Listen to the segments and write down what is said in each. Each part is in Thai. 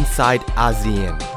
inside ASEAN.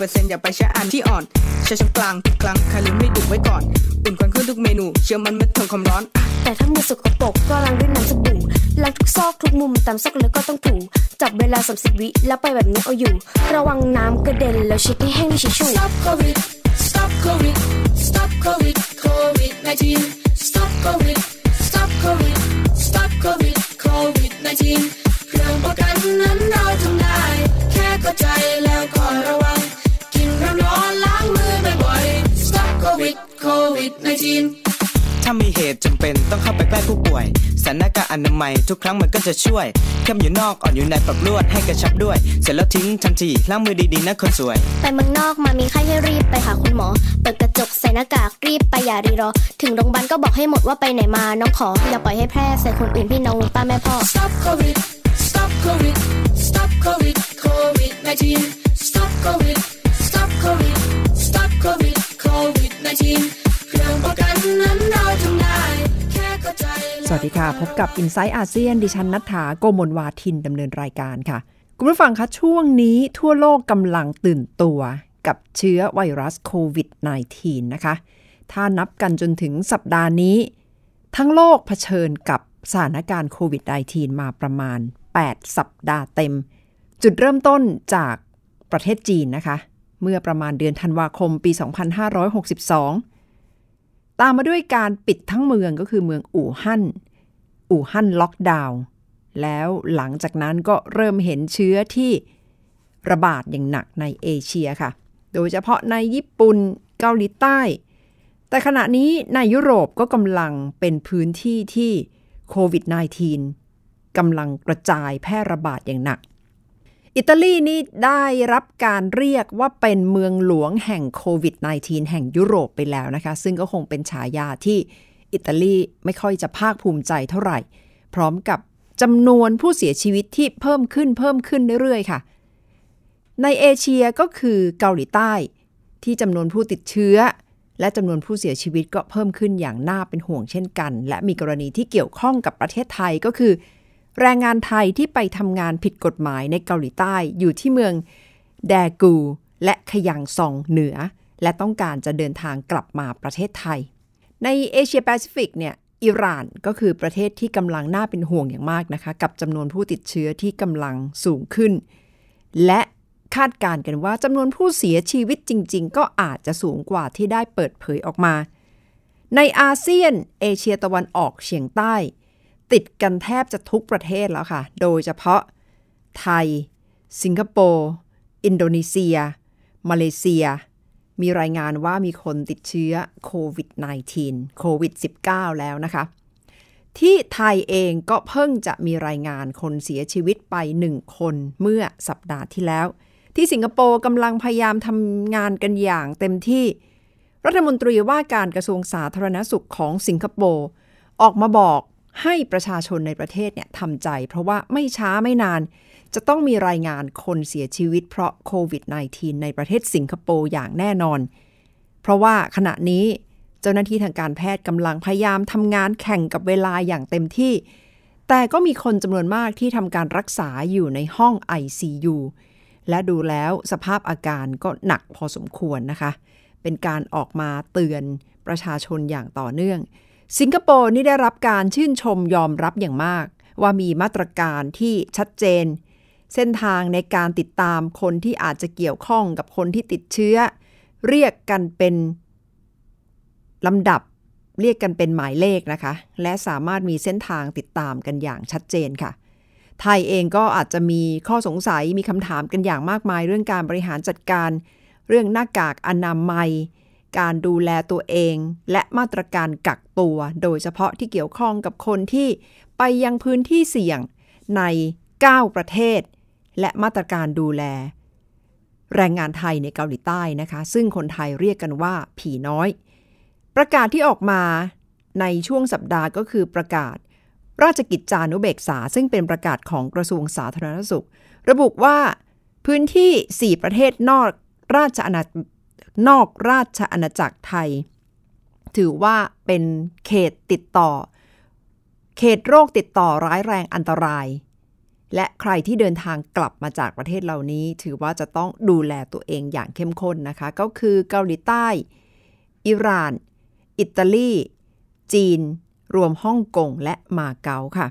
10%อย่าไปใช้อันที่อ่อน ใช้ช้อนกลางกลางคาลืมให้ดุไว้ก่อน อุ่นควานขึ้นทุกเมนู เชื่อมันไม่ทนความร้อน แต่ถ้ามือสกปรกก็ล้างด้วยน้ำสบู่ล้างทุกซอกทุกมุมตามซอกเล้วก็ต้องถูจับเวลาสามสิบวิแล้วไปแบบนี้เอาอยู่ ระวังน้ำกระเด็นแล้วเช็ดให้แห้งด้วยชิชู Stop COVID Stop COVID Stop COVID COVID 19 Stop COVID Stop COVID Stop COVID COVID 19เรื่องป้องกันนั้นเราทำได้ แค่เข้าใจแล้วก็ระวัง ๆ Stop COVID, COVID 19. ถ้ามีเหตุจำเป็นต้องเข้าไปใกล้ผู้ป่วยใส่หน้ากากอนามัยทุกครั้งมันก็จะช่วยเข้มอยู่นอกอ่อนอยู่ในปรับลวดให้กระชับด้วย เสร็จแล้วทิ้งทันทีล้างมือดีๆนะคนสวย ไปเมืองนอกมามีไข้ให้รีบไปหาคุณหมอ เปิดกระจกใส่หน้ากากรีบไปอย่ารีรอ ถึงโรงพยาบาลก็บอกให้หมดว่าไปไหนมาน้องขอ อย่าปล่อยให้แพร่ใส่คนอื่นพี่น้องลุงป้าแม่พ่อ Stop COVID, stop COVID, stop COVID, COVID 19. Stop COVID, สวัสดีค่ะ พบกับ i n s i ซต์อาเซียนดิฉันนัฐาโกมลวาทินดำเนินรายการค่ะ คุณผู้ฟังคะช่วงนี้ทั่วโลกกำลังตื่นตัวกับเชื้อไวรัสโควิด -19 นะคะ ถ้านับกันจนถึงสัปดาห์นี้ ทั้งโลกเผชิญกับสถานการณ์โควิด -19 มาประมาณ 8 สัปดาห์เต็ม จุดเริ่มต้นจากประเทศจีนนะคะ เมื่อประมาณเดือนธันวาคมปี 2562 ตามมาด้วยการปิดทั้งเมืองก็คือเมืองอู่ฮั่น อู่ฮั่นล็อกดาวน์ แล้วหลังจากนั้นก็เริ่มเห็นเชื้อที่ระบาดอย่างหนักในเอเชียค่ะ โดยเฉพาะในญี่ปุ่นเกาหลีใต้ แต่ขณะนี้ในยุโรปก็กำลังเป็นพื้นที่ที่โควิด -19 กำลังกระจายแพร่ระบาดอย่างหนัก อิตาลีนี่ได้รับการเรียกว่าเป็นเมืองหลวงแห่งโควิด -19 แห่งยุโรปไปแล้วนะคะ ซึ่งก็คงเป็นฉายาที่อิตาลีไม่ค่อยจะภาคภูมิใจเท่าไหร่ พร้อมกับจำนวนผู้เสียชีวิตที่เพิ่มขึ้นเพิ่มขึ้นเรื่อยๆค่ะ ในเอเชียก็คือเกาหลีใต้ ที่จำนวนผู้ติดเชื้อ และจำนวนผู้เสียชีวิตก็เพิ่มขึ้นอย่างน่าเป็นห่วงเช่นกัน และมีกรณีที่เกี่ยวข้องกับประเทศไทยก็คือ แรงงานไทยที่ไปทำงานผิดกฎหมายในเกาหลีใต้อยู่ที่เมืองแทกู และคยองซังเหนือ และต้องการจะเดินทางกลับมาประเทศไทย ในเอเชียแปซิฟิกเนี่ยอิหร่านก็คือประเทศที่กำลังน่าเป็นห่วงอย่างมากนะคะ กับจำนวนผู้ติดเชื้อที่กำลังสูงขึ้น และคาดการณ์กันว่าจำนวนผู้เสียชีวิตจริง ๆ ก็อาจจะสูงกว่าที่ได้เปิดเผยออกมา ในอาเซียน เอเชียตะวันออกเฉียงใต้ ติดกันแทบจะทุกประเทศแล้วค่ะ โดยเฉพาะไทย สิงคโปร์อินโดนีเซีย มาเลเซีย มีรายงานว่ามีคนติดเชื้อโควิด -19 โควิด -19 แล้วนะคะ ที่ไทยเองก็เพิ่งจะมีรายงานคนเสียชีวิตไปหนึ่งคนเมื่อสัปดาห์ที่แล้ว ที่สิงคโปร์กำลังพยายามทำงานกันอย่างเต็มที่ รัฐมนตรีว่าการกระทรวงสาธารณสุขของสิงคโปร์ออกมาบอก ให้ประชาชนในประเทศเนี่ยทำใจ เพราะว่าไม่ช้าไม่นาน จะต้องมีรายงานคนเสียชีวิตเพราะโควิด -19 ในประเทศสิงคโปร์อย่างแน่นอน เพราะว่าขณะนี้เจ้าหน้าที่ทางการแพทย์กำลังพยายามทำงานแข่งกับเวลาอย่างเต็มที่ แต่ก็มีคนจำนวนมากที่ทำการรักษาอยู่ในห้อง ICU และดูแล้วสภาพอาการก็หนักพอสมควรนะคะ เป็นการออกมาเตือนประชาชนอย่างต่อเนื่อง สิงคโปร์นี่ได้รับการชื่นชมยอมรับอย่างมาก ว่ามีมาตรการที่ชัดเจน เส้นทางในการติดตามคนที่อาจจะเกี่ยวข้องกับคนที่ติดเชื้อ เรียกกันเป็นลำดับเรียกกันเป็นหมายเลขนะคะ และสามารถมีเส้นทางติดตามกันอย่างชัดเจนค่ะ ไทยเองก็อาจจะมีข้อสงสัยมีคำถามกันอย่างมากมาย เรื่องการบริหารจัดการ เรื่องหน้ากากอนามัย การดูแลตัวเอง และมาตรการกักตัว โดยเฉพาะที่เกี่ยวข้องกับคนที่ไปยังพื้นที่เสี่ยงใน 9 ประเทศ และมาตรการดูแล แรงงานไทยในเกาหลีใต้นะคะ ซึ่งคนไทยเรียกกันว่าผีน้อย ประกาศที่ออกมาในช่วงสัปดาห์ก็คือประกาศ ราชกิจจานุเบกษา ซึ่งเป็นประกาศของกระทรวงสาธารณสุข ระบุว่าพื้นที่ 4 ประเทศนอกราชอาณา นอกราชอาณาจักรไทย ถือว่าเป็นเขตติดต่อ เขตโรคติดต่อร้ายแรงอันตราย และใครที่เดินทางกลับมาจากประเทศเหล่านี้ ถือว่าจะต้องดูแลตัวเองอย่างเข้มข้นนะคะ ก็คือเกาหลีใต้ อิหร่าน อิตาลี จีน รวมฮ่องกงและมาเก๊าค่ะ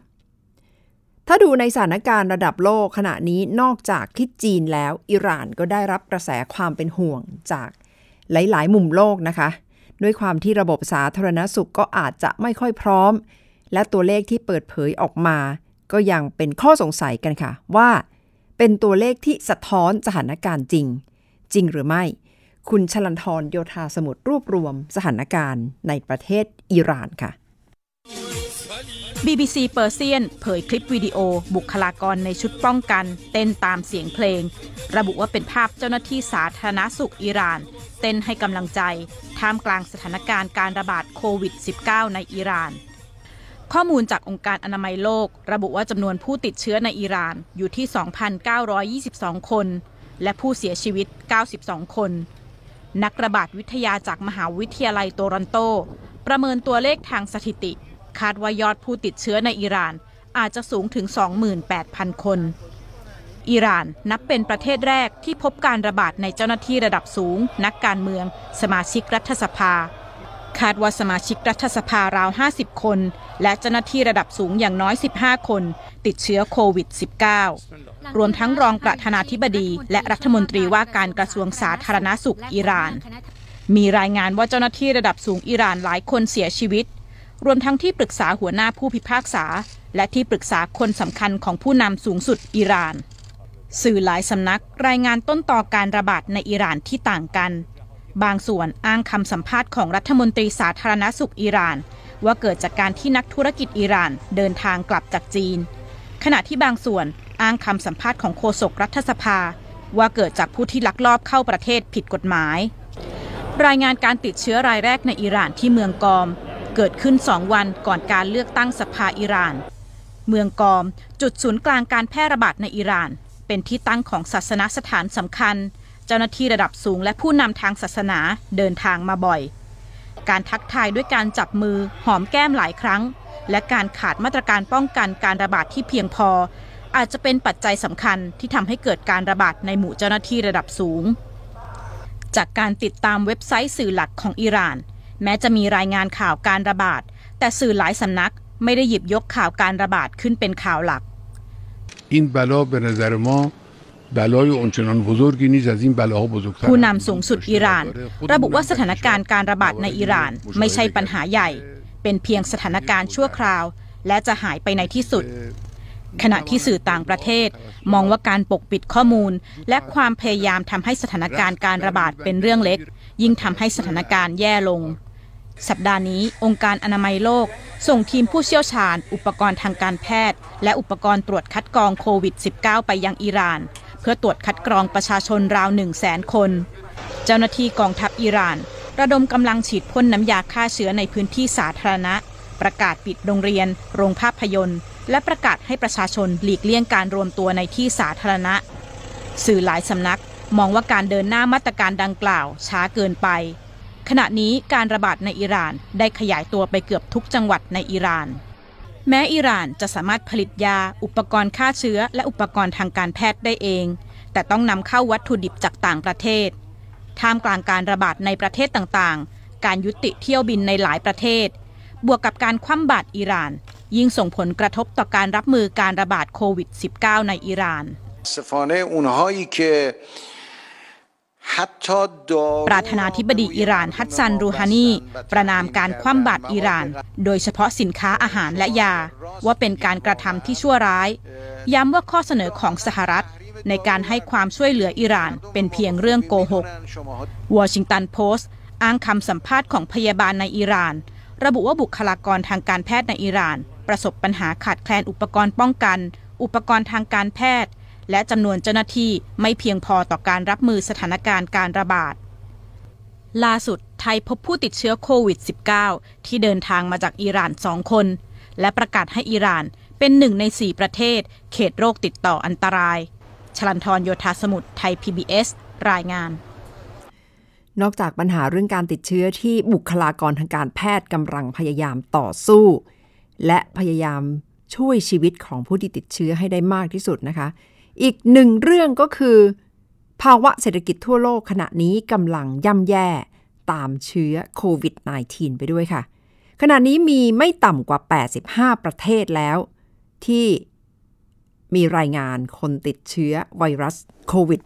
ถ้าดูในสถานการณ์ระดับโลกขณะนี้นอกจากที่จีนแล้ว อิหร่านก็ได้รับกระแสความเป็นห่วงจาก หลาย ๆ มุมโลกนะคะ ด้วยความที่ระบบสาธารณสุขก็อาจจะไม่ค่อยพร้อม และตัวเลขที่เปิดเผยออกมา ก็ยังเป็นข้อสงสัยกันค่ะ ว่าเป็นตัวเลขที่สะท้อนสถานการณ์จริง จริงหรือไม่ คุณชลันทรโยธาสมุทรรวบรวมสถานการณ์ในประเทศอิหร่านค่ะ BBC เปอร์เซียนเผยคลิปวิดีโอ บุคลากรในชุดป้องกัน เต้นตามเสียงเพลง ระบุว่าเป็นภาพเจ้าหน้าที่สาธารณสุขอิหร่าน เต้นให้กำลังใจ ท่ามกลางสถานการณ์การระบาดโควิด -19 ในอิหร่าน ข้อมูลจากองค์การอนามัยโลก ระบุว่าจำนวนผู้ติดเชื้อในอิหร่านอยู่ที่ 2,922 คน และผู้เสียชีวิต 92 คน นักระบาดวิทยาจากมหาวิทยาลัยโตรอนโต ประเมินตัวเลขทางสถิติ คาดว่ายอดผู้ติดเชื้อในอิหร่านอาจจะสูงถึง 28,000 คน อิหร่านนับเป็นประเทศแรกที่พบการระบาดในเจ้าหน้าที่ระดับสูง นักการเมือง สมาชิกรัฐสภา คาดว่าสมาชิกรัฐสภาราว 50 คน และเจ้าหน้าที่ระดับสูงอย่างน้อย 15 คน ติดเชื้อโควิด -19 รวมทั้งรองประธานาธิบดี และรัฐมนตรีว่าการกระทรวงสาธารณสุขอิหร่าน มีรายงานว่าเจ้าหน้าที่ระดับสูงอิหร่านหลายคนเสียชีวิต รวมทั้งที่ปรึกษาหัวหน้าผู้พิพากษาและที่ปรึกษาคนสำคัญของผู้นำสูงสุดอิหร่าน สื่อหลายสำนักรายงานต้นต่อการระบาดในอิหร่านที่ต่างกัน บางส่วนอ้างคำสัมภาษณ์ของรัฐมนตรีสาธารณสุขอิหร่าน ว่าเกิดจากการที่นักธุรกิจอิหร่านเดินทางกลับจากจีน ขณะที่บางส่วนอ้างคำสัมภาษณ์ของโฆษกรัฐสภา ว่าเกิดจากผู้ที่ลักลอบเข้าประเทศผิดกฎหมาย รายงานการติดเชื้อรายแรกในอิหร่านที่เมืองกอม เกิดขึ้นสองวันก่อนการเลือกตั้งสภาอิหร่าน เมืองกอม จุดศูนย์กลางการแพร่ระบาดในอิหร่าน เป็นที่ตั้งของศาสนสถานสำคัญ เจ้าหน้าที่ระดับสูงและผู้นำทางศาสนาเดินทางมาบ่อย การทักทายด้วยการจับมือหอมแก้มหลายครั้ง และการขาดมาตรการป้องกันการระบาดที่เพียงพอ อาจจะเป็นปัจจัยสำคัญที่ทำให้เกิดการระบาดในหมู่เจ้าหน้าที่ระดับสูง จากการติดตามเว็บไซต์สื่อหลักของอิหร่าน แม้จะมีรายงานข่าวการระบาด แต่สื่อหลายสำนักไม่ได้หยิบยกข่าวการระบาดขึ้นเป็นข่าวหลัก این بلا به نظر ما بلای اونچنان بزرگی نیست از این بلاها بزرگتر ผู้นำสูงสุดอิหร่าน ระบุว่าสถานการณ์การระบาดในอิหร่าน ไม่ใช่ปัญหาใหญ่ เป็นเพียงสถานการณ์ชั่วคราว และจะหายไปในที่สุด ขณะที่สื่อต่างประเทศ มองว่าการปกปิดข้อมูล และความพยายามทำให้สถานการณ์การระบาดเป็นเรื่องเล็ก ยิ่งทำให้สถานการณ์แย่ลง สัปดาห์นี้องค์การอนามัยโลก ส่งทีมผู้เชี่ยวชาญ อุปกรณ์ทางการแพทย์ และอุปกรณ์ตรวจคัดกรองโควิด -19 ไปยังอิหร่าน เพื่อตรวจคัดกรองประชาชนราว1 0 0 0 0แสนคน เจ้าหน้าที่กองทัพอิหร่าน ระดมกำลังฉีดพ่นน้ำยาฆ่าเชื้อในพื้นที่สาธารณะ ประกาศปิดโรงเรียน โรงภาพยนตร์ และประกาศให้ประชาชนหลีกเลี่ยงการรวมตัวในที่สาธารณะ สื่อหลายสำนักมองว่าการเดินหน้ามาตรการดังกล่าวช้าเกินไป ขณะนี้การระบาดในอิหร่านได้ขยายตัวไปเกือบทุกจังหวัดในอิหร่าน แม้อิหร่านจะสามารถผลิตยา อุปกรณ์ฆ่าเชื้อ และอุปกรณ์ทางการแพทย์ได้เอง แต่ต้องนำเข้าวัตถุดิบจากต่างประเทศ ท่ามกลางการระบาดในประเทศต่างๆ การยุติเที่ยวบินในหลายประเทศ บวกกับการคว่ำบาตรอิหร่าน ยิ่งส่งผลกระทบต่อการรับมือการระบาดโควิด -19 ในอิหร่าน ประธานาธิบดีอิหร่านฮัตซันรูฮานีประนามการคว่ำบาตรอิหร่าน โดยเฉพาะสินค้าอาหารและยา ว่าเป็นการกระทำที่ชั่วร้าย ย้ำว่าข้อเสนอของสหรัฐ ในการให้ความช่วยเหลืออิหร่านเป็นเพียงเรื่องโกหกวอชิงตันโพสต์ อ้างคำสัมภาษณ์ของพยาบาลในอิหร่าน ระบุว่าบุคลากรทางการแพทย์ในอิหร่าน ประสบปัญหาขาดแคลนอุปกรณ์ป้องกัน อุปกรณ์ทางการแพทย์ และจำนวนเจ้าหน้าที่ไม่เพียงพอต่อการรับมือสถานการณ์การระบาด ล่าสุดไทยพบผู้ติดเชื้อโควิด -19 ที่เดินทางมาจากอิหร่านสองคน และประกาศให้อิหร่านเป็นหนึ่งในสี่ประเทศ เขตโรคติดต่ออันตราย ชลันทรโยธาสมุทรไทย PBS รายงานนอกจากปัญหาเรื่องการติดเชื้อที่บุคลากรทางการแพทย์กำลังพยายามต่อสู้ และพยายามช่วยชีวิตของผู้ที่ติดเชื้อให้ได้มากที่สุดนะคะ อีกหนึ่งเรื่องก็คือ ภาวะเศรษฐกิจทั่วโลกขณะนี้กำลังย่ำแย่ตามเชื้อโควิด -19 ไปด้วยค่ะ ขณะนี้มีไม่ต่ำกว่า 85 ประเทศแล้ว ที่มีรายงานคนติดเชื้อไวรัสโควิด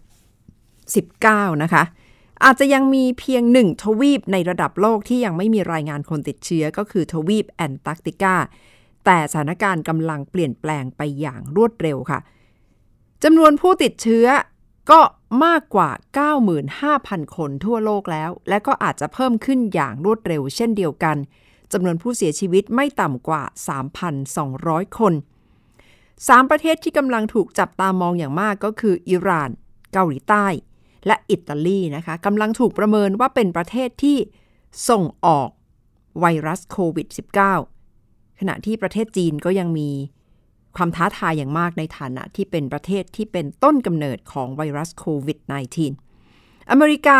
19 นะคะ อาจจะยังมีเพียงหนึ่งทวีปในระดับโลกที่ยังไม่มีรายงานคนติดเชื้อก็คือทวีปแอนตาร์กติกาแต่สถานการณ์กำลังเปลี่ยนแปลงไปอย่างรวดเร็วค่ะ จำนวนผู้ติดเชื้อก็มากกว่า 95,000 คนทั่วโลกแล้ว และก็อาจจะเพิ่มขึ้นอย่างรวดเร็วเช่นเดียวกันจำนวนผู้เสียชีวิตไม่ต่ำกว่า 3,200 คนสามประเทศที่กำลังถูกจับตามองอย่างมากก็คืออิหร่าน เกาหลีใต้ และอิตาลีนะคะกำลังถูกประเมินว่าเป็นประเทศที่ส่งออกไวรัสโควิด -19 ขณะที่ประเทศจีนก็ยังมี ความท้าทายอย่างมากในฐานะที่เป็นประเทศที่เป็นต้นกำเนิดของไวรัสโควิด -19 อเมริกา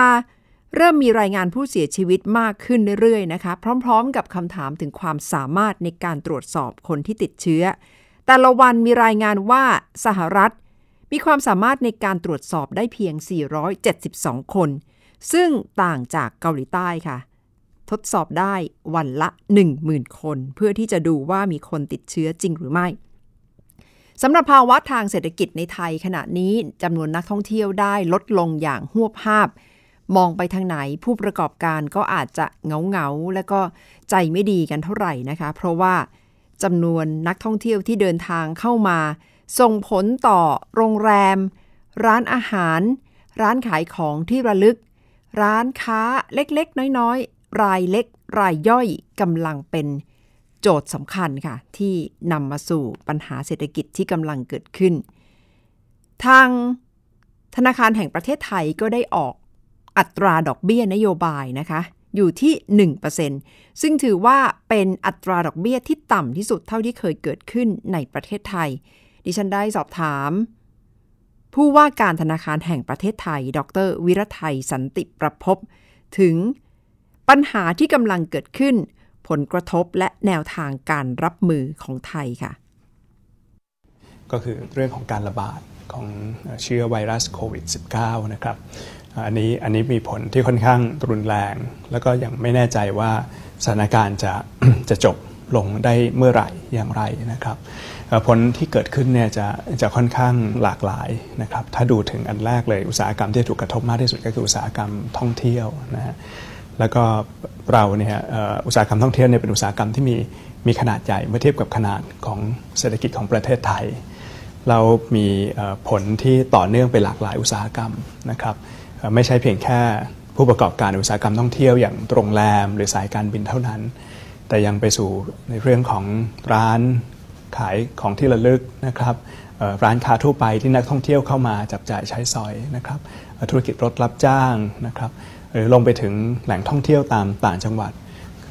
เริ่มมีรายงานผู้เสียชีวิตมากขึ้นเรื่อยๆ นะคะ พร้อมๆ กับคำถามถึงความสามารถในการตรวจสอบคนที่ติดเชื้อ แต่ละวันมีรายงานว่าสหรัฐ มีความสามารถในการตรวจสอบได้เพียง 472 คน ซึ่งต่างจากเกาหลีใต้ค่ะ ทดสอบได้วันละ 10,000 คน เพื่อที่จะดูว่ามีคนติดเชื้อจริงหรือไม่ สำหรับภาวะทางเศรษฐกิจในไทยขณะนี้จำนวนนักท่องเที่ยวได้ลดลงอย่างหวบภาพ มองไปทางไหนผู้ประกอบการก็อาจจะเงาเงาและก็ใจไม่ดีกันเท่าไหร่นะคะ เพราะว่าจำนวนนักท่องเที่ยวที่เดินทางเข้ามา ส่งผลต่อโรงแรม ร้านอาหาร ร้านขายของที่ระลึก ร้านค้าเล็กๆ น้อยๆ รายเล็ก รายย่อยกำลังเป็น โจทย์สำคัญค่ะ ที่นำมาสู่ปัญหาเศรษฐกิจที่กำลังเกิดขึ้น ทางธนาคารแห่งประเทศไทยก็ได้ออกอัตราดอกเบี้ยนโยบายนะคะ อยู่ที่ 1%ซึ่งถือว่าเป็นอัตราดอกเบี้ยที่ต่ำที่สุดเท่าที่เคยเกิดขึ้นในประเทศไทย ดิฉันได้สอบถาม ผู้ว่าการธนาคารแห่งประเทศไทย ดร วิรไทยสันติประพบถึงปัญหาที่กำลังเกิดขึ้น ผลกระทบและแนวทางการรับมือของไทยค่ะ ก็คือเรื่องของการระบาดของเชื้อไวรัสโควิด -19 นะครับอันนี้อันนี้มีผลที่ค่อนข้างรุนแรง แล้วก็ยังไม่แน่ใจว่าสถานการณ์จะจะจบลงได้เมื่อไหร่อย่างไรนะครับผลที่เกิดขึ้นเนี่ยจะจะค่อนข้างหลากหลายนะครับถ้าดูถึงอันแรกเลยอุตสาหกรรมที่ถูกกระทบมากที่สุดก็คืออุตสาหกรรมท่องเที่ยวนะฮะ แล้วก็เราเนี่ยอุตสาหกรรมท่องเที่ยวเนี่ยเป็นอุตสาหกรรมที่มีมีขนาดใหญ่เมื่อเทียบกับขนาดของเศรษฐกิจของประเทศไทย เรามีผลที่ต่อเนื่องไปหลากหลายอุตสาหกรรมนะครับไม่ใช่เพียงแค่ผู้ประกอบการอุตสาหกรรมท่องเที่ยวอย่างโรงแรม หรือสายการบินเท่านั้น แต่ยังไปสู่ในเรื่องของร้านขายของที่ระลึกนะครับร้านค้าทั่วไปที่นักท่องเที่ยวเข้ามาจับจ่ายใช้สอยนะครับธุรกิจรถรับจ้างนะครับ หรือลงไปถึงแหล่งท่องเที่ยวตามต่างจังหวัด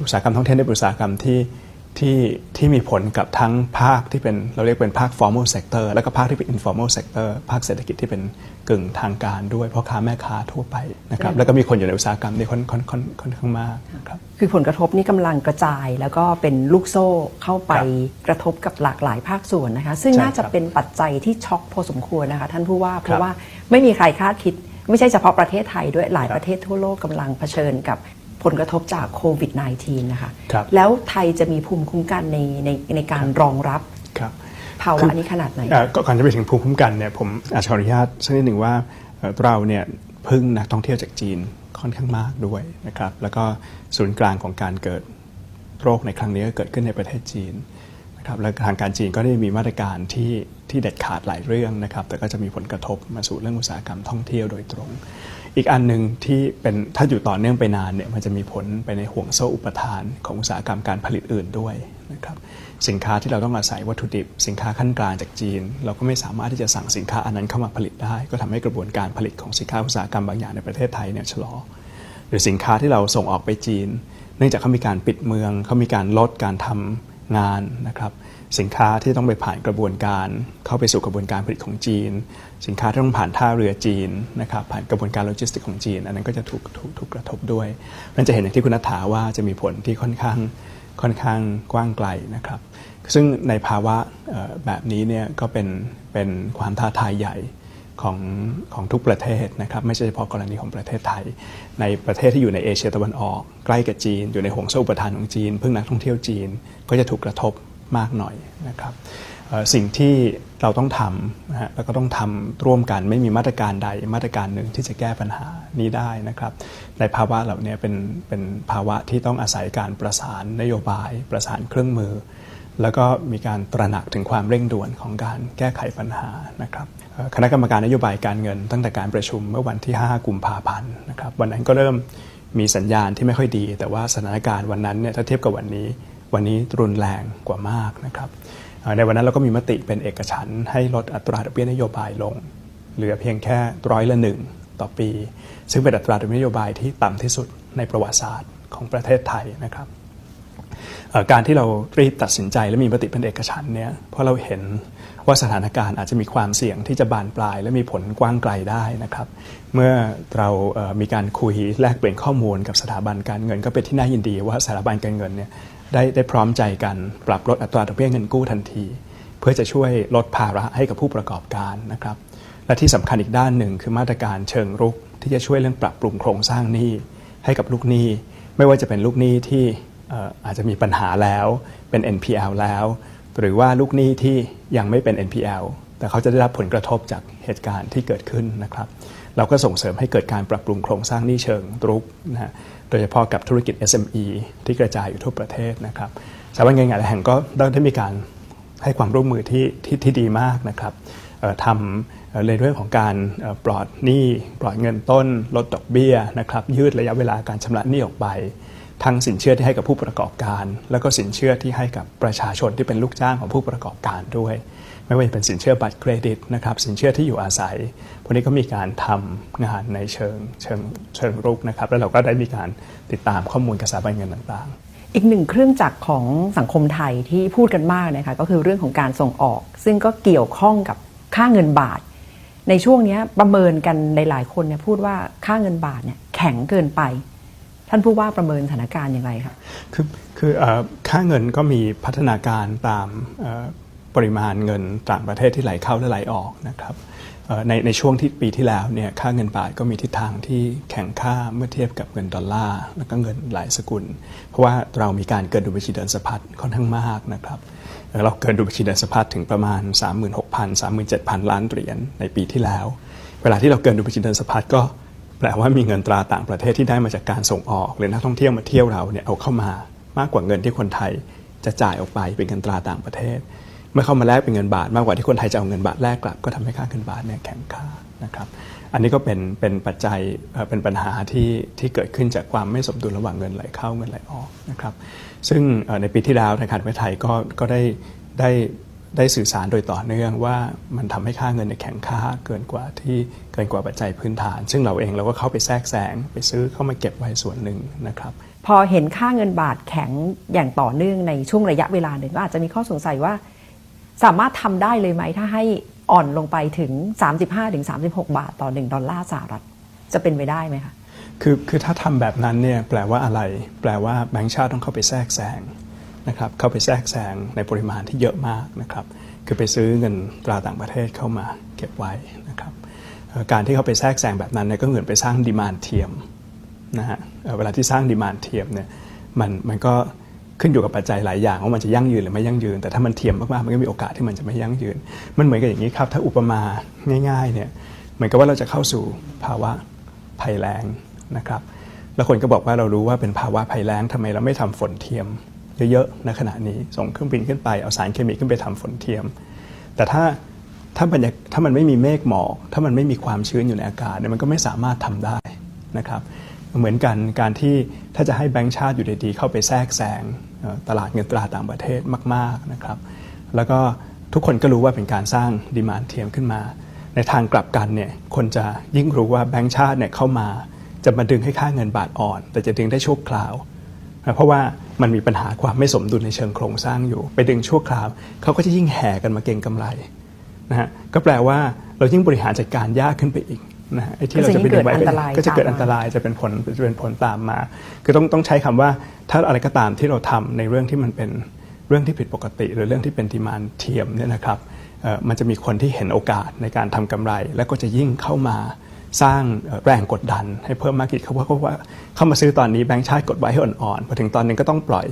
อุตสาหกรรมท่องเที่ยวในอุตสาหกรรมที่ที่ที่มีผลกับทั้งภาคที่เป็นเราเรียกเป็นภาค formal sector แล้วก็ภาคที่เป็น informal sector ภาคเศรษฐกิจที่เป็นกึ่งทางการด้วยพ่อค้าแม่ค้าทั่วไปนะครับแล้วก็มีคนอยู่ในอุตสาหกรรมนี่ค่อนค่อนค่อนค่อนข้างมากครับคือผลกระทบนี่กำลังกระจายแล้วก็เป็นลูกโซ่เข้าไปกระทบกับหลากหลายภาคส่วนนะคะ ซึ่งน่าจะเป็นปัจจัยที่ช็อกพอสมควรนะคะ ท่านผู้ว่าเพราะว่าไม่มีใครคาดคิด ไม่ใช่เฉพาะประเทศไทยด้วยหลายประเทศทั่วโลกกำลังเผชิญกับผลกระทบจากโควิด -19 นะคะแล้วไทยจะมีภูมิคุ้มกันในในในการรองรับภาวะนี้ขนาดไหนก่อนจะไปถึงภูมิคุ้มกันเนี่ยผมอาจจะขออนุญาตสักนิดหนึ่งว่าเราเนี่ยพึ่งนักท่องเที่ยวจากจีนค่อนข้างมากด้วยนะครับแล้วก็ศูนย์กลางของการเกิดโรคในครั้งนี้ก็เกิดขึ้นในประเทศจีนนะครับและทางการจีนก็ได้มีมาตรการที่ ที่เด็ดขาดหลายเรื่องนะครับ แต่ก็จะมีผลกระทบมาสู่เรื่องอุตสาหกรรมท่องเที่ยวโดยตรง อีกอันหนึ่งที่เป็นถ้าอยู่ต่อเนื่องไปนานเนี่ยมันจะมีผลไปในห่วงโซ่อุปทานของอุตสาหกรรมการผลิตอื่นด้วยนะครับสินค้าที่เราต้องอาศัยวัตถุดิบ สินค้าขั้นกลางจากจีน เราก็ไม่สามารถที่จะสั่งสินค้าอันนั้นเข้ามาผลิตได้ ก็ทำให้กระบวนการผลิตของสินค้าอุตสาหกรรมบางอย่างในประเทศไทยเนี่ยชะลอ หรือสินค้าที่เราส่งออกไปจีน เนื่องจากเขามีการปิดเมืองเขามีการลดการทำงานนะครับ สินค้าที่ต้องไปผ่านกระบวนการ เข้าไปสู่กระบวนการผลิตของจีน สินค้าที่ต้องผ่านท่าเรือจีนนะครับผ่านกระบวนการโลจิสติกส์ของจีน อันนั้นก็จะถูกถูกถูกกระทบด้วยนั่นจะเห็นอย่างที่คุณนัฐาว่าจะมีผลที่ค่อนข้างค่อนข้างกว้างไกลนะครับ ซึ่งในภาวะแบบนี้เนี่ยก็เป็นเป็นความท้าทายใหญ่ของของทุกประเทศนะครับไม่ใช่เฉพาะกรณีของประเทศไทย ในประเทศที่อยู่ในเอเชียตะวันออก ใกล้กับจีน อยู่ในห่วงโซ่อุปทานของจีนพึ่งนักท่องเที่ยวจีนก็จะถูกกระทบ มากหน่อยนะครับสิ่งที่เราต้องทำนะฮะแล้วก็ต้องทำร่วมกันไม่มีมาตรการใดมาตรการหนึ่งที่จะแก้ปัญหานี้ได้นะครับ ในภาวะเหล่านี้เป็นเป็นภาวะที่ต้องอาศัยการประสานนโยบาย ประสานเครื่องมือ แล้วก็มีการตระหนักถึงความเร่งด่วนของการแก้ไขปัญหานะครับคณะกรรมการนโยบายการเงิน ตั้งแต่การประชุมเมื่อวันที่ 5 กุมภาพันธ์นะครับวันนั้นก็เริ่มมีสัญญาณที่ไม่ค่อยดี แต่ว่าสถานการณ์วันนั้นเนี่ยถ้าเทียบกับวันนี้ วันนี้รุนแรงกว่ามากนะครับในวันนั้นเราก็มีมติเป็นเอกฉันให้ลดอัตราดอกเบี้ยนโยบายลง เหลือเพียงแค่ร้อยละหนึ่งต่อปี ซึ่งเป็นอัตราดอกเบี้ยนโยบายที่ต่ำที่สุดในประวัติศาสตร์ของประเทศไทยนะครับการที่เรารีบตัดสินใจและมีมติเป็นเอกฉันเนี่ยเพราะเราเห็นว่าสถานการณ์อาจจะมีความเสี่ยงที่จะบานปลาย และมีผลกว้างไกลได้นะครับ เมื่อเรามีการคุยแลกเปลี่ยนข้อมูลกับสถาบันการเงิน ก็เป็นที่น่ายินดีว่าสถาบันการเงินเนี่ย ได้ได้พร้อมใจกันปรับลดอัตราดอกเบี้ยเงินกู้ทันที เพื่อจะช่วยลดภาระให้กับผู้ประกอบการนะครับ และที่สำคัญอีกด้านหนึ่งคือมาตรการเชิงรุกที่จะช่วยเรื่องปรับปรุงโครงสร้างหนี้ให้กับลูกหนี้ ไม่ว่าจะเป็นลูกหนี้ที่อาจจะมีปัญหาแล้วเป็น NPL แล้ว หรือว่าลูกหนี้ที่ยังไม่เป็น NPL แต่เขาจะได้รับผลกระทบจากเหตุการณ์ที่เกิดขึ้นนะครับ เราก็ส่งเสริมให้เกิดการปรับปรุงโครงสร้างหนี้เชิงรุกนะฮะโดยเฉพาะกับธุรกิจ SME ที่กระจายอยู่ทั่วประเทศนะครับสถาบันเงินหลายแห่งก็ได้มีการให้ความร่วมมือที่ที่ที่ดีมากนะครับทำในเรื่องของการปลอดหนี้ปลอดเงินต้น ลดดอกเบี้ยนะครับยืดระยะเวลาการชำระหนี้ออกไป ทั้งสินเชื่อที่ให้กับผู้ประกอบการ แล้วก็สินเชื่อที่ให้กับประชาชนที่เป็นลูกจ้างของผู้ประกอบการด้วย ไม่ว่าจะเป็นสินเชื่อบัตรเครดิตนะครับสินเชื่อที่อยู่อาศัย พวกนี้ก็มีการทำงานในเชิงเชิงเชิงรุกนะครับ แล้วเราก็ได้มีการติดตามข้อมูลกระแสบัญเงินต่างๆอีกหนึ่งเครื่องจักรของสังคมไทยที่พูดกันมากนะคะก็คือเรื่องของการส่งออก ซึ่งก็เกี่ยวข้องกับค่าเงินบาท ในช่วงนี้ประเมินกันในหลายคนเนี่ยพูดว่าค่าเงินบาทเนี่ยแข็งเกินไป ท่านผู้ว่าประเมินสถานการณ์อย่างไรครับคือคือค่าเงินก็มีพัฒนาการตาม ปริมาณเงินต่างประเทศที่ไหลเข้าและไหลออกนะครับในในช่วงที่ปีที่แล้วเนี่ยค่าเงินบาทก็มีทิศทางที่แข็งค่าเมื่อเทียบกับเงินดอลลาร์แล้วก็เงินหลายสกุล เพราะว่าเรามีการเกินดุลบัญชีเดินสะพัดค่อนข้างมากนะครับเราเกินดุลบัญชีเดินสะพัดถึงประมาณ 36,000 37,000 ล้านเหรียญในปีที่แล้ว เวลาที่เราเกินดุลบัญชีเดินสะพัดก็แปลว่ามีเงินตราต่างประเทศที่ได้มาจากการส่งออก หรือนักท่องเที่ยวมาเที่ยวเราเนี่ยเอาเข้ามามากกว่าเงินที่คนไทยจะจ่ายออกไปเป็นเงินตราต่างประเทศ เมื่อเข้ามาแลกเป็นเงินบาท มากกว่าที่คนไทยจะเอาเงินบาทแลกกลับ ก็ทำให้ค่าเงินบาทเนี่ยแข็งค่านะครับอันนี้ก็เป็นเป็นปัจจัยเป็นปัญหาที่ที่เกิดขึ้นจากความไม่สมดุลระหว่างเงินไหลเข้าเงินไหลออกนะครับซึ่งในปีที่แล้วธนาคารไทยก็ก็ได้ได้ได้สื่อสารโดยต่อเนื่องว่ามันทำให้ค่าเงินในแข็งค่าเกินกว่าที่เกินกว่าปัจจัยพื้นฐาน ซึ่งเราเองเราก็เข้าไปแทรกแซงไปซื้อเข้ามาเก็บไว้ส่วนหนึ่งนะครับพอเห็นค่าเงินบาทแข็งอย่างต่อเนื่องในช่วงระยะเวลาหนึ่งก็อาจจะมีข้อสงสัยว่า สามารถทำได้เลยไหม ถ้าให้อ่อนลงไปถึง 35-36 บาทต่อ 1 ดอลลาร์สหรัฐ จะเป็นไปได้ไหมคะคือคือถ้าทำแบบนั้นเนี่ยแปลว่าอะไร แปลว่าแบงก์ชาติต้องเข้าไปแทรกแซงนะครับเข้าไปแทรกแซงในปริมาณที่เยอะมากนะครับคือไปซื้อเงินตราต่างประเทศเข้ามาเก็บไว้นะครับการที่เขาไปแทรกแซงแบบนั้นเนี่ยก็เหมือนไปสร้าง demand เทียมนะฮะเวลาที่สร้าง demand เทียมเนี่ยมันมันก็ ขึ้นอยู่กับปัจจัยหลายอย่างว่ามันจะยั่งยืนหรือไม่ยั่งยืน แต่ถ้ามันเทียมมากๆมันก็มีโอกาสที่มันจะไม่ยั่งยืน มันเหมือนกับอย่างนี้ครับ ถ้าอุปมาง่ายๆเนี่ยเหมือนกับว่าเราจะเข้าสู่ภาวะภัยแล้งนะครับแล้วคนก็บอกว่าเรารู้ว่าเป็นภาวะภัยแล้งทำไมเราไม่ทำฝนเทียมเยอะๆในขณะนี้ส่งเครื่องบินขึ้นไปเอาสารเคมีขึ้นไปทำฝนเทียม แต่ถ้าถ้าบรรยากถ้ามันไม่มีเมฆหมอก ถ้ามันไม่มีความชื้นอยู่ในอากาศเนี่ยมันก็ไม่สามารถทำได้นะครับ เหมือนกันการที่ถ้าจะให้แบงก์ชาติอยู่ดีๆเข้าไปแทรกแซง ตลาดเงินตราต่างประเทศมากๆนะครับแล้วก็ทุกคนก็รู้ว่าเป็นการสร้างดีมานเทียมขึ้นมา ในทางกลับกันเนี่ยคนจะยิ่งรู้ว่าแบงก์ชาติเนี่ยเข้ามาจะมาดึงให้ค่าเงินบาทอ่อน แต่จะดึงได้ชั่วคราว เพราะว่ามันมีปัญหาความไม่สมดุลในเชิงโครงสร้างอยู่ ไปดึงชั่วคราวเขาก็จะยิ่งแห่กันมาเก็งกำไรนะฮะก็แปลว่าเรายิ่งบริหารจัดการยากขึ้นไปอีก นะไอ้ที่เราจะไปดึงไว้ก็จะเกิดอันตรายจะเป็นผลจะเป็นผลตามมา คือต้องต้องใช้คำว่าถ้าอะไรก็ตามที่เราทำในเรื่องที่มันเป็นเรื่องที่ผิดปกติ หรือเรื่องที่เป็นดีมานเทียมเนี่ยนะครับมันจะมีคนที่เห็นโอกาสในการทำกำไร แล้วก็จะยิ่งเข้ามาสร้างแรงกดดันให้เพิ่มมากขึ้นเขาว่าเขาว่าเข้ามาซื้อตอนนี้แบงค์ชาติกดไว้ให้อ่อนๆพอถึงตอนนึงก็ต้องปล่อย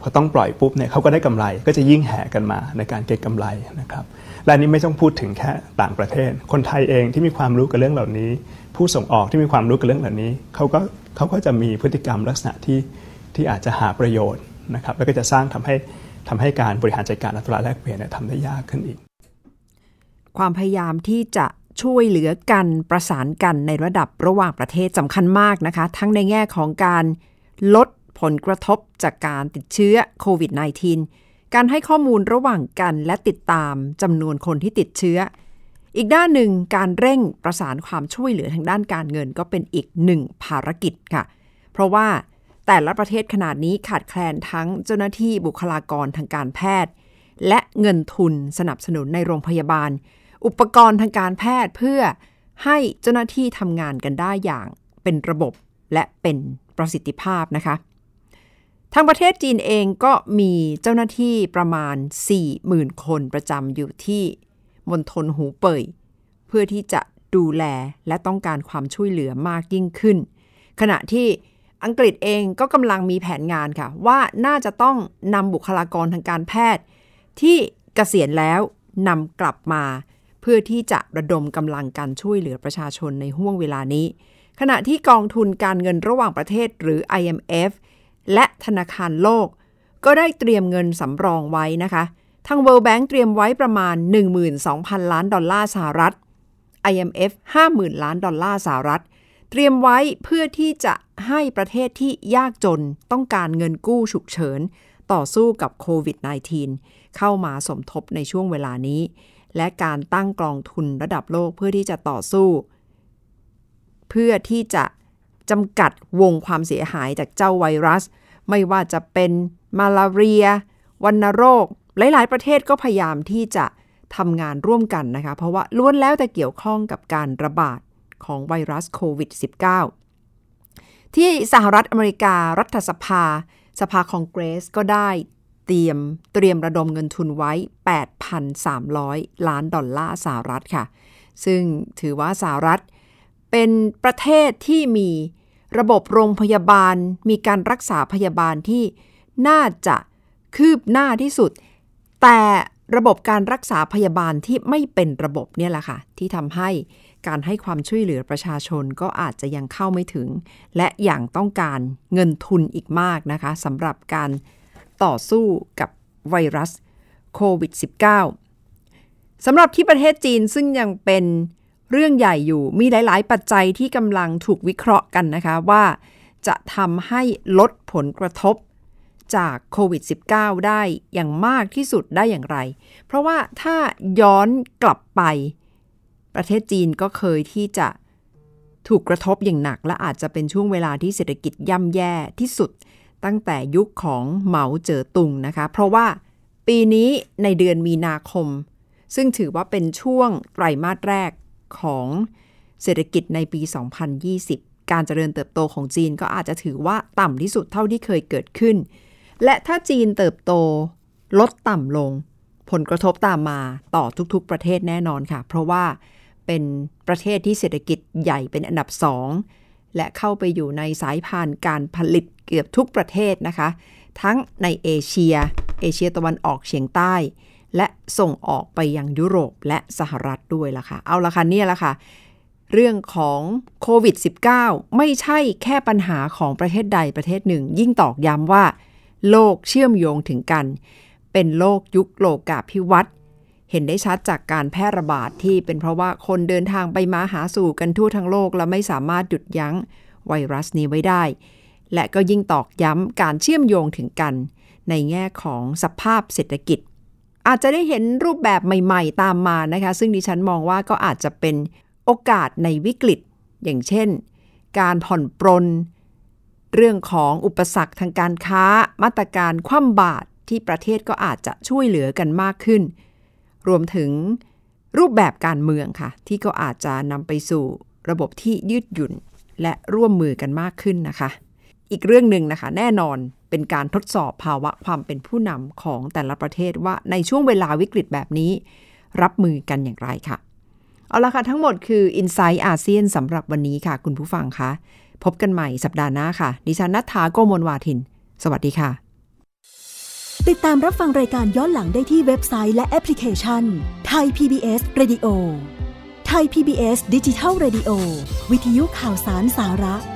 พอต้องปล่อยปุ๊บเนี่ยเขาก็ได้กำไรก็จะยิ่งแห่กันมาในการเก็งกำไรนะครับและนี้ไม่ต้องพูดถึงแค่ต่างประเทศ คนไทยเองที่มีความรู้กับเรื่องเหล่านี้ ผู้ส่งออกที่มีความรู้กับเรื่องเหล่านี้เขาก็เขาก็จะมีพฤติกรรมลักษณะที่ที่อาจจะหาประโยชน์นะครับแล้วก็จะสร้างทำให้ทำให้การบริหารจัดการอัตราแลกเปลี่ยนทำได้ยากขึ้นอีก ความพยายามที่จะช่วยเหลือกันประสานกันในระดับระหว่างประเทศสำคัญมากนะคะ ทั้งในแง่ของการลด ผลกระทบจากการติดเชื้อโควิด -19 การให้ข้อมูลระหว่างกันและติดตามจำนวนคนที่ติดเชื้อ อีกด้านหนึ่งการเร่งประสานความช่วยเหลือทางด้านการเงินก็เป็นอีกหนึ่งภารกิจค่ะ เพราะว่าแต่ละประเทศขนาดนี้ขาดแคลนทั้งเจ้าหน้าที่บุคลากรทางการแพทย์ และเงินทุนสนับสนุนในโรงพยาบาล อุปกรณ์ทางการแพทย์เพื่อให้เจ้าหน้าที่ทำงานกันได้อย่างเป็นระบบและเป็นประสิทธิภาพนะคะ ทางประเทศจีนเองก็มีเจ้าหน้าที่ประมาณ 40,000 คนประจำอยู่ที่มณฑลหูเป่ย เพื่อที่จะดูแลและต้องการความช่วยเหลือมากยิ่งขึ้น ขณะที่อังกฤษเองก็กำลังมีแผนงานค่ะ ว่าน่าจะต้องนำบุคลากรทางการแพทย์ ที่เกษียณแล้วนำกลับมา เพื่อที่จะระดมกำลังการช่วยเหลือประชาชนในห่วงเวลานี้ ขณะที่กองทุนการเงินระหว่างประเทศหรือ IMF และธนาคารโลก ก็ได้เตรียมเงินสำรองไว้นะคะ ทาง World Bank เตรียมไว้ประมาณ 12,000 ล้านดอลลาร์สหรัฐ IMF 50,000 ล้านดอลลาร์สหรัฐ เตรียมไว้เพื่อที่จะให้ประเทศที่ยากจนต้องการเงินกู้ฉุกเฉิน ต่อสู้กับโควิด -19 เข้ามาสมทบในช่วงเวลานี้ และการตั้งกองทุนระดับโลกเพื่อที่จะต่อสู้ เพื่อที่จะ จำกัดวงความเสียหายจากเจ้าไวรัส ไม่ว่าจะเป็นมาลาเรียวัณโรค หลาย ๆ ประเทศก็พยายามที่จะทำงานร่วมกันนะคะ เพราะว่าล้วนแล้วแต่เกี่ยวข้องกับการระบาดของไวรัสโควิด -19 ที่สหรัฐอเมริการัฐสภา สภาคองเกรสก็ได้เตรียมเตรียมระดมเงินทุนไว้ 8,300 ล้านดอลลาร์สหรัฐค่ะ ซึ่งถือว่าสหรัฐเป็นประเทศที่มี ระบบโรงพยาบาลมีการรักษาพยาบาลที่น่าจะคืบหน้าที่สุด แต่ระบบการรักษาพยาบาลที่ไม่เป็นระบบเนี่ยแหละค่ะ ที่ทำให้การให้ความช่วยเหลือประชาชนก็อาจจะยังเข้าไม่ถึง และอย่างต้องการเงินทุนอีกมากนะคะสำหรับการต่อสู้กับไวรัสโควิด -19 สำหรับที่ประเทศจีนซึ่งยังเป็น เรื่องใหญ่อยู่มีหลาย ๆ ปัจจัยที่กำลังถูกวิเคราะห์กันนะคะว่าจะทำให้ลดผลกระทบจากโควิด -19 ได้อย่างมากที่สุดได้อย่างไร เพราะว่าถ้าย้อนกลับไป ประเทศจีนก็เคยที่จะถูกกระทบอย่างหนัก และอาจจะเป็นช่วงเวลาที่เศรษฐกิจย่ำแย่ที่สุด ตั้งแต่ยุคของเหมาเจ๋อตุงนะคะ เพราะว่าปีนี้ในเดือนมีนาคม ซึ่งถือว่าเป็นช่วงไตรมาสแรก ของเศรษฐกิจในปี 2020 การเจริญเติบโตของจีนก็อาจจะถือว่าต่ำที่สุดเท่าที่เคยเกิดขึ้น และถ้าจีนเติบโตลดต่ำลง ผลกระทบตามมาต่อทุกๆประเทศแน่นอนค่ะ เพราะว่าเป็นประเทศที่เศรษฐกิจใหญ่เป็นอันดับสองและเข้าไปอยู่ในสายพานการผลิตเกือบทุกประเทศนะคะ ทั้งในเอเชีย เอเชียตะวันออกเฉียงใต้ และส่งออกไปยังยุโรปและสหรัฐด้วยล่ะค่ะ เอาละค่ะเนี่ยละค่ะ เรื่องของโควิด -19 ไม่ใช่แค่ปัญหาของประเทศใดประเทศหนึ่ง ยิ่งตอกย้ำว่า โลกเชื่อมโยงถึงกัน เป็นโลกยุคโลกาภิวัตน์เห็นได้ชัดจากการแพร่ระบาดที่เป็นเพราะว่าคนเดินทางไปมาหาสู่กันทั่วทั้งโลก และไม่สามารถหยุดยั้งไวรัสนี้ไว้ได้ และก็ยิ่งตอกย้ำการเชื่อมโยงถึงกัน ในแง่ของสภาพเศรษฐกิจ อาจจะได้เห็นรูปแบบใหม่ๆ ตามมานะคะ ซึ่งดิฉันมองว่าก็อาจจะเป็นโอกาสในวิกฤต อย่างเช่น การผ่อนปรน เรื่องของอุปสรรคทางการค้า มาตรการคว่ำบาตรที่ประเทศก็อาจจะช่วยเหลือกันมากขึ้น รวมถึงรูปแบบการเมืองค่ะ ที่ก็อาจจะนำไปสู่ระบบที่ยืดหยุ่นและร่วมมือกันมากขึ้นนะคะ อีกเรื่องหนึ่งนะคะ แน่นอนเป็นการทดสอบภาวะความเป็นผู้นำของแต่ละประเทศว่าในช่วงเวลาวิกฤตแบบนี้ รับมือกันอย่างไรค่ะ เอาละค่ะ ทั้งหมดคือ i n s i ซต์อาเซียนสำหรับวันนี้ค่ะ คุณผู้ฟังคะพบกันใหม่สัปดาห์หน้าค่ะ ดิฉันนัทธาโกโมลวาทิน สวัสดีค่ะ ติดตามรับฟังรายการย้อนหลังได้ที่เว็บไซต์และแอปพลิเคชันไทย PBS Radio ไทย PBS ดิจิทัล Radio วิทยุข่าวสารสาระ